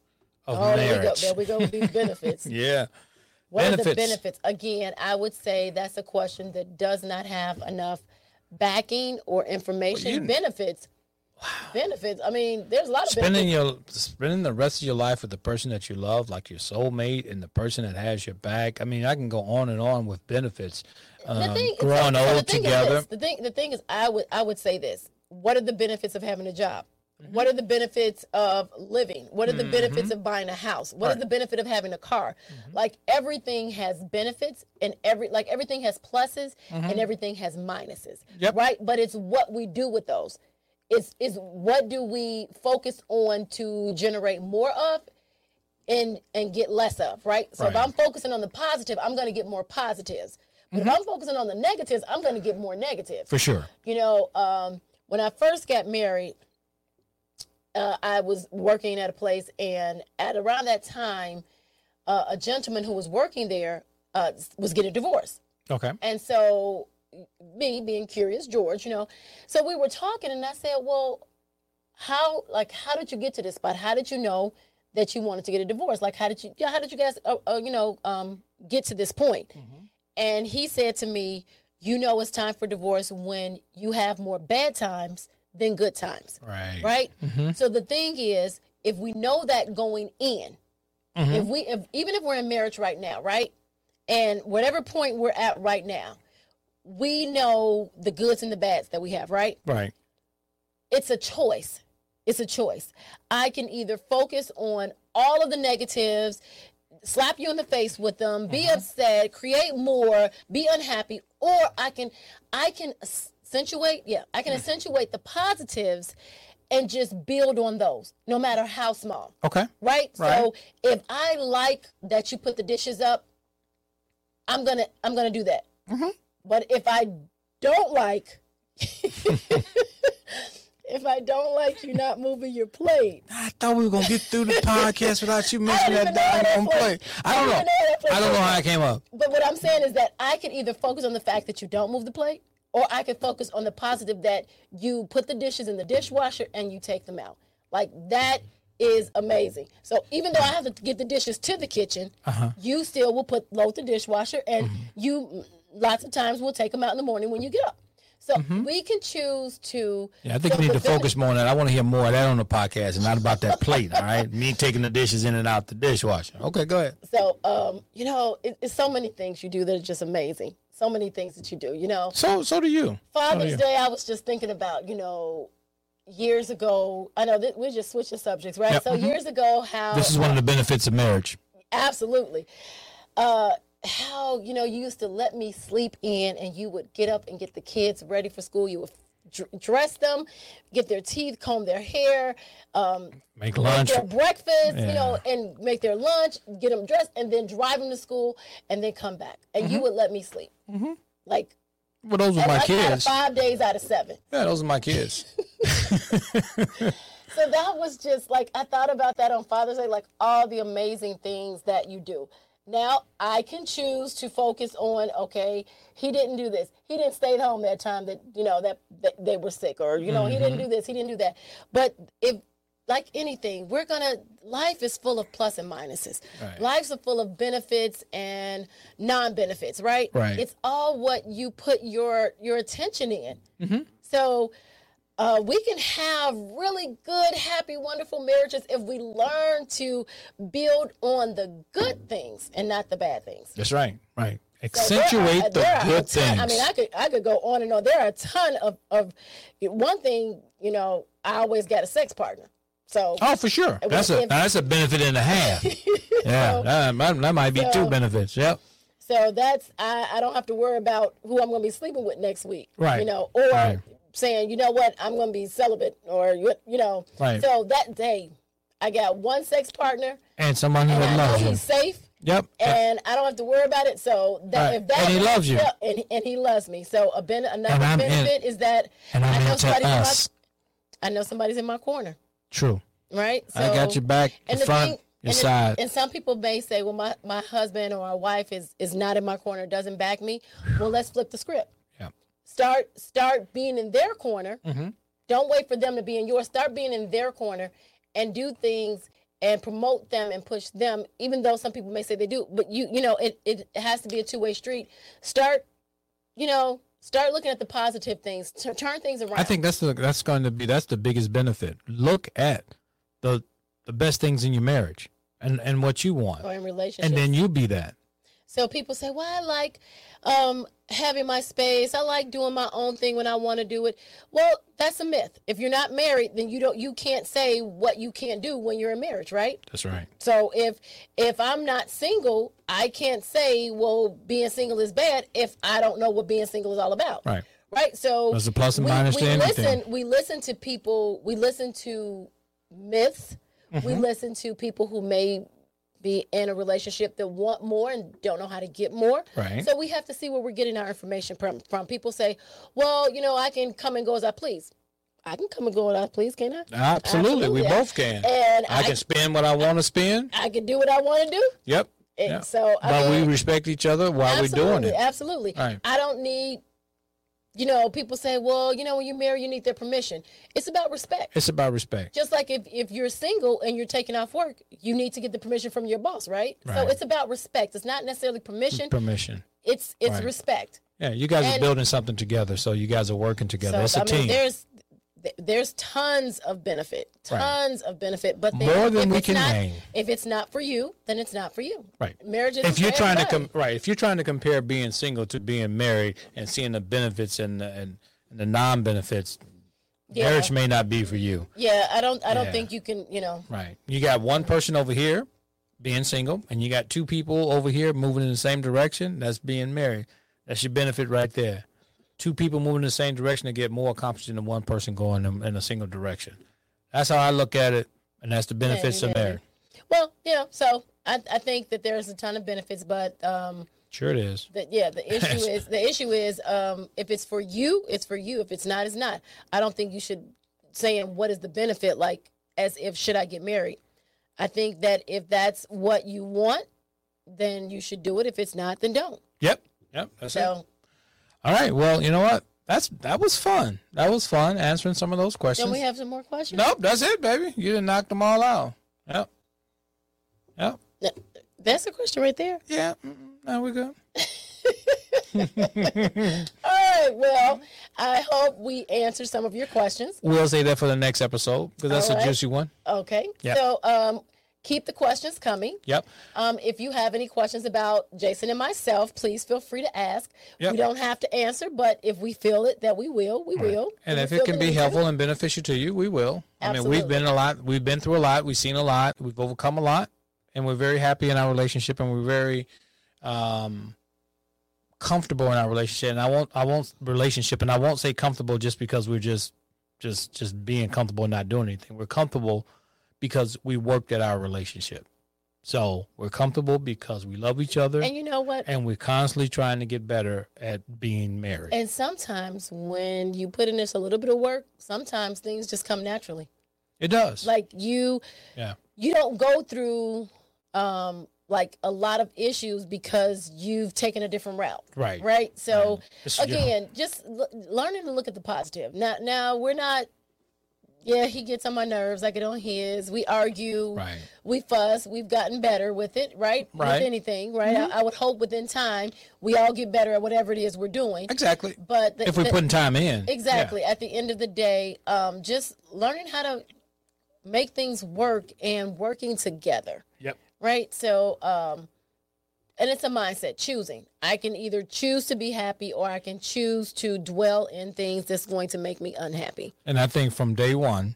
of Oh, there we go. marriage? There we go these benefits. Yeah. What are the Benefits. benefits? Again, I would say that's a question that does not have enough backing or information. you- benefits. Benefits. I mean, there's a lot of spending benefits. your spending the rest of your life with the person that you love, like your soulmate, and the person that has your back. I mean, I can go on and on with benefits. Um, the thing, so- growing so the old thing is together. this. the thing, the thing is, I would, I would say this. What are the benefits of having a job? What are the benefits of living? What are the benefits of buying a house? What is Right. the benefit of having a car? Mm-hmm. Like everything has benefits and every like everything has pluses and mm-hmm. everything has minuses. Yep. Right? But it's what we do with those. It's is what do we focus on to generate more of and and get less of, right? So if I'm focusing on the positive, I'm going to get more positives. But if mm-hmm. I'm focusing on the negatives, I'm going to get more negative. For sure. You know, um, when I first got married, uh, I was working at a place, and at around that time, uh, a gentleman who was working there uh, was getting divorced. Okay. And so, me being curious, George, you know, so we were talking, and I said, "Well, how like how did you get to this spot? How did you know that you wanted to get a divorce? Like, how did you how did you guys uh, uh, you know um, get to this point?" And he said to me, "You know, it's time for divorce when you have more bad times than good times." Right. right? Mm-hmm. So the thing is, if we know that going in, mm-hmm. if we, if, even if we're in marriage right now, right, and whatever point we're at right now, we know the goods and the bads that we have, right? Right. It's a choice. It's a choice. I can either focus on all of the negatives, slap you in the face with them, be mm-hmm. upset, create more, be unhappy, or I can I can accentuate, yeah, I can accentuate the positives and just build on those, no matter how small. Okay. Right? Right. So if I like that you put the dishes up, I'm gonna I'm gonna do that. Mm-hmm. But if I don't like if I don't like you not moving your plate, I thought we were gonna get through the podcast without you mentioning that know how that doggone play- play. I don't I know. know how that play I don't know how it came up. but what I'm saying is that I can either focus on the fact that you don't move the plate, or I can focus on the positive that you put the dishes in the dishwasher and you take them out. Like that is amazing. So even though I have to get the dishes to the kitchen, Uh-huh. you still will put load the dishwasher, and Mm-hmm. you lots of times will take them out in the morning when you get up. So we can choose to. Mm-hmm. Yeah, I think so we need to focus more on that. I want to hear more of that on the podcast and not about that plate. All right, me taking the dishes in and out the dishwasher. Okay, go ahead. So, um, you know, it, it's so many things you do that are just amazing. So many things that you do. You know, So, so do you. Father's you. Day, I was just thinking about, you know, years ago. I know that we're just switching subjects, right? Yep. So years ago, how This is one of the benefits of marriage. absolutely. Uh, how you know you used to let me sleep in, and you would get up and get the kids ready for school. You would dress them, get their teeth, comb their hair, um, Make make lunch. their breakfast, you know, and make their lunch, get them dressed, and then drive them to school, and then come back, and Mm-hmm. you would let me sleep, Mm-hmm. like Well, those were my like kids. five days out of seven. Yeah, those are my kids. So that was just like I thought about that on Father's Day, like all the amazing things that you do. Now I can choose to focus on okay, he didn't do this. He didn't stay at home that time that you know that, that they were sick or you know, he didn't mm-hmm. do this, he didn't do that. But if like anything, we're gonna life is full of plus and minuses. Right. are full of benefits and non-benefits, right? Right. It's all what you put your your attention in. So uh, we can have really good, happy, wonderful marriages if we learn to build on the good things and not the bad things. That's right. Right. So there Accentuate are- the there are good ton- things. I mean, I could I could go on and on. There are a ton of of one thing. You know, I always got a sex partner. So Oh, for sure. That's a if- that's a benefit and a half. yeah, that, might- that might be two benefits. Yep. So that's I, I don't have to worry about who I'm going to be sleeping with next week. Right. You know, or Right. saying, you know what, I'm going to be celibate, or you you know. Right. So that day, I got one sex partner, And someone who and loves you. he's safe, Yep. and I don't have to worry about it. So that Right. if that And he loves you. and, and he loves me. So a ben, another I'm in- benefit is that I know somebody's in my I know somebody's in my corner, True. right? I got So- your back, and the front, thing, your and, the- side. and some people may say, "Well, my, my husband or my wife is is not in my corner, doesn't back me." Well, let's flip the script. Yep. Start start being in their corner. Mm-hmm. Don't wait for them to be in yours. Start being in their corner and do things and promote them and push them. Even though some people may say they do, but you you know it it has to be a two way street. Start, you know, start looking at the positive things. T- turn things around. I think that's the that's going to be that's the biggest benefit. Look at the the best things in your marriage and and what you want, or in relationships. and then you be that. So people say, "Well, I like um, having my space. I like doing my own thing when I want to do it." Well, that's a myth. If you're not married, then you don't you can't say what you can't do when you're in marriage, right? That's right. So if if I'm not single, I can't say, "Well, being single is bad" if I don't know what being single is all about. Right. Right. So There's a plus and we, minus we to anything. listen. We listen to people. We listen to myths. We Mm-hmm. listen to people who may be in a relationship that want more and don't know how to get more. Right. So we have to see where we're getting our information from. From people say, "Well, you know, I can come and go as I please." I can come and go as I please, can I? Ah, absolutely, we both can. And I I, can spend what I want to spend. I can do what I want to do. Yep. And Yeah. so I But mean, we respect each other while we're doing it. Absolutely. Right. I don't need. You know, people say, "Well, you know, when you marry, you need their permission." It's about respect. It's about respect. just like if, if you're single and you're taking off work, you need to get the permission from your boss, right? right. So it's about respect. It's not necessarily permission. Permission. It's it's Right. respect. Yeah, you guys are building something together, so you guys are working together. So it's a I team. mean, there's th- there's tons of benefit, Right. tons of benefit. But then More than we can not, name. If it's not for you, then it's not for you. Right. Marriage is if you're trying to everybody. com- right, if you're trying to compare being single to being married and seeing the benefits and the, and, and the non-benefits, Yeah. marriage may not be for you. Yeah, I don't I don't Yeah. think you can. You know, Right. You got one person over here being single, and you got two people over here moving in the same direction. That's being married. That's your benefit right there. Two people moving in the same direction to get more accomplished than one person going in, in a single direction. That's how I look at it, and that's the benefits of yeah. marriage. well, you know. So I I think that there's a ton of benefits, but um, Sure, it is. the, yeah, the issue is the issue is um, if it's for you, it's for you. If it's not, it's not. I don't think you should saying what is the benefit like as if should I get married. I think that if that's what you want, then you should do it. If it's not, then don't. Yep. Yep. That's it. All right. Well, you know what? That's that was fun. That was fun answering some of those questions. don't we have some more questions? nope. That's it, baby. You didn't knock them all out. Yep. Yep. That's a question right there. Yeah. Mm-mm. We're good. All right. Well, I hope we answered some of your questions. We'll say that for the next episode because that's a juicy one. Okay. Yep. So um, keep the questions coming. Yep. Um, if you have any questions about Jason and myself, please feel free to ask. Yep. We don't have to answer, but if we feel it that we will, we will. And we if it can be helpful and beneficial to you, we will. I mean, we've been a lot. We've been through a lot. We've seen a lot. We've overcome a lot, and we're very happy in our relationship, and we're very um, comfortable in our relationship. And I won't, I won't relationship, and I won't say comfortable just because we're just, just, just being comfortable and not doing anything. We're comfortable because we worked at our relationship. So we're comfortable because we love each other, And you know what? and we're constantly trying to get better at being married. And sometimes when you put in this a little bit of work, sometimes things just come naturally. it does. Like you yeah. you don't go through um like a lot of issues because you've taken a different route. Right. Right? So know, again, just l- learning to look at the positive. Now now we're not yeah, he gets on my nerves. I get on his. We argue. Right. We fuss. We've gotten better with it, right? Right. With anything, right? I, I would hope within time we all get better at whatever it is we're doing. exactly. But the, if we're the- putting time in. Exactly. At the end of the day, um, just learning how to make things work and working together, Yep. right? So, um, and it's a mindset choosing. I can either choose to be happy or I can choose to dwell in things that's going to make me unhappy. And I think from day one,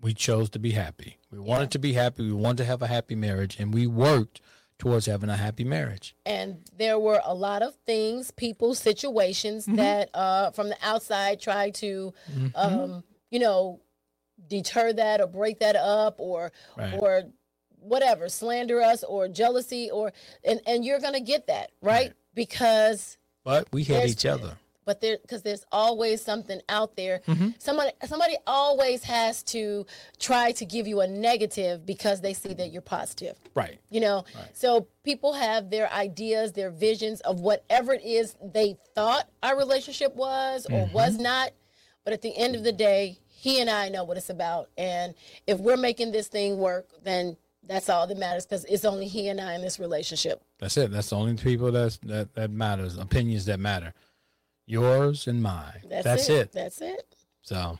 we chose to be happy. We wanted to be happy. We wanted to have a happy marriage, and we worked towards having a happy marriage. And there were a lot of things, people, situations Mm-hmm. that uh, from the outside tried to, um, you know, deter that or break that up or Right. or whatever, slander us or jealousy or and and you're gonna get that right, Right. because But we There's- each other. but there because there's always something out there. Mm-hmm. Somebody somebody always has to try to give you a negative because they see that you're positive Right. you know so people have their ideas their visions of whatever it is they thought our relationship was or Mm-hmm. was not but at the end of the day he and i know what it's about and if we're making this thing work then that's all that matters because it's only he and i in this relationship That's it. That's the only people that's, that that matters. Opinions that matter. Yours and mine. that's, it. that's it So, all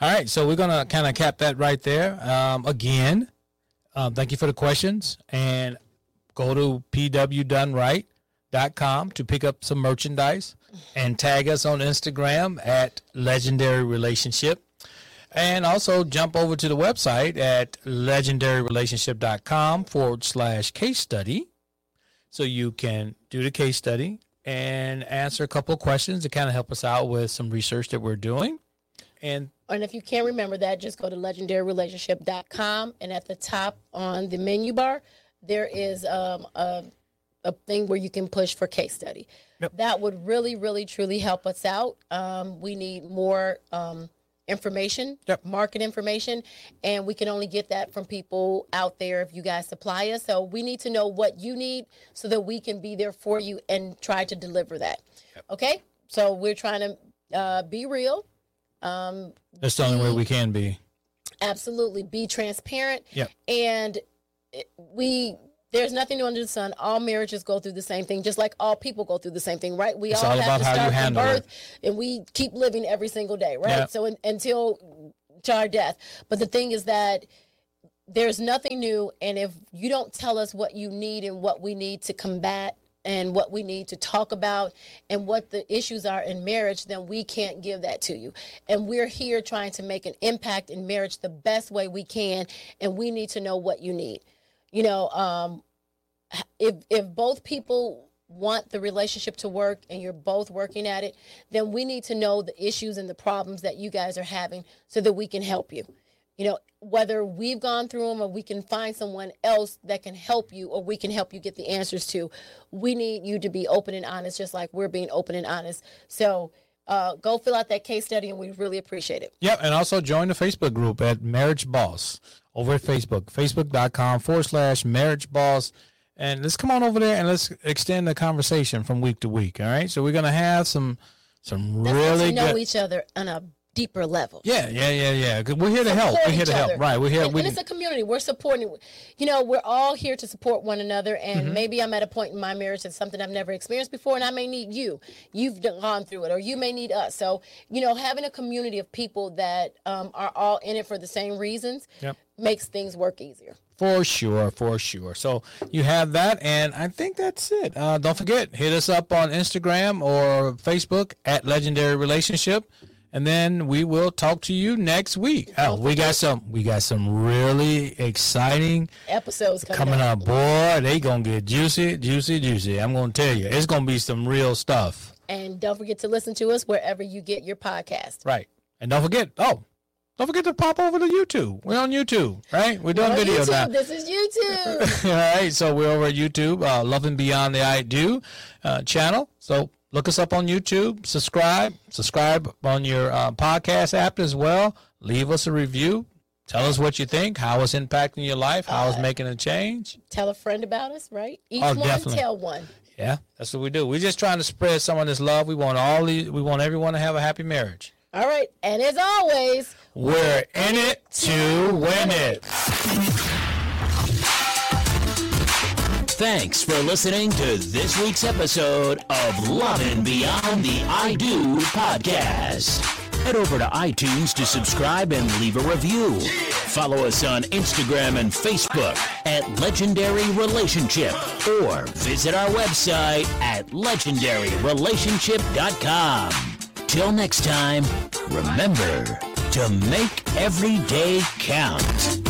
right. So we're gonna kind of cap that right there. Um, again, um, thank you for the questions, and go to pwdoneright.com to pick up some merchandise, and tag us on Instagram at Legendary Relationship, and also jump over to the website at legendaryrelationship.com forward slash case study, so you can do the case study and answer a couple of questions to kind of help us out with some research that we're doing. And and if you can't remember that just go to legendaryrelationship.com and at the top on the menu bar there is um, a, a thing where you can push for case study Yep. that would really really truly help us out um, we need more um, information Yep. market information and we can only get that from people out there if you guys supply us. So we need to know what you need so that we can be there for you and try to deliver that. Okay? So we're trying to uh, be real. Um, that's the only way we can be. absolutely. Be transparent. Yep. and it- we there's nothing new under the sun. All marriages go through the same thing just like all people go through the same thing right? We It's all, all have to start from birth it. and we keep living every single day right? Yep. so in, until to our death. But the thing is that there's nothing new and if you don't tell us what you need and what we need to combat and what we need to talk about and what the issues are in marriage then we can't give that to you. And we're here trying to make an impact in marriage the best way we can and we need to know what you need you know um if if both people want the relationship to work and you're both working at it then we need to know the issues and the problems that you guys are having so that we can help you. You know whether we've gone through them or we can find someone else that can help you or we can help you get the answers to we need you to be open and honest just like we're being open and honest. So uh, go fill out that case study and we really appreciate it. Yep. And also join the Facebook group at Marriage Boss over at Facebook, facebook.com forward slash Marriage Boss. And let's come on over there and let's extend the conversation from week to week. All right. So we're going to have some, some really know good. each other on a deeper level yeah. Yeah. Yeah. yeah. We're here to help. We're here to help. Right. We're here. And, we, and it's a community. We're supporting. You know, we're all here to support one another. And Mm-hmm. maybe I'm at a point in my marriage that's something I've never experienced before, and I may need you. You've gone through it, or you may need us. So, you know, having a community of people that um, are all in it for the same reasons Yep. makes things work easier. For sure, for sure. So you have that, and I think that's it. Uh, don't forget, hit us up on Instagram or Facebook at Legendary Relationship, and then we will talk to you next week. Oh, we got some we got some really exciting Episodes coming, coming up. Boy, they gonna get juicy, juicy, juicy. I'm gonna tell you, it's gonna be some real stuff. And don't forget to listen to us wherever you get your podcast. Right. And don't forget, oh, don't forget to pop over to YouTube. We're on YouTube, right? We're doing On video YouTube, now. This is YouTube. All right, so we're over at YouTube, uh, Loving Beyond the I Do uh, channel. So look us up on YouTube, subscribe, subscribe on your uh, podcast app as well. Leave us a review. Tell us what you think, how it's impacting your life, how it's making a change. tell a friend about us, right? Each Oh, one definitely. tell one. Yeah, that's what we do. We're just trying to spread some of this love. We want all these, we want everyone to have a happy marriage. All right. And as always, We're in it to win it. Thanks for listening to this week's episode of Loving Beyond the I Do podcast. Head over to iTunes to subscribe and leave a review. Follow us on Instagram and Facebook at Legendary Relationship or visit our website at legendaryrelationship.com. Till next time, remember to make every day count.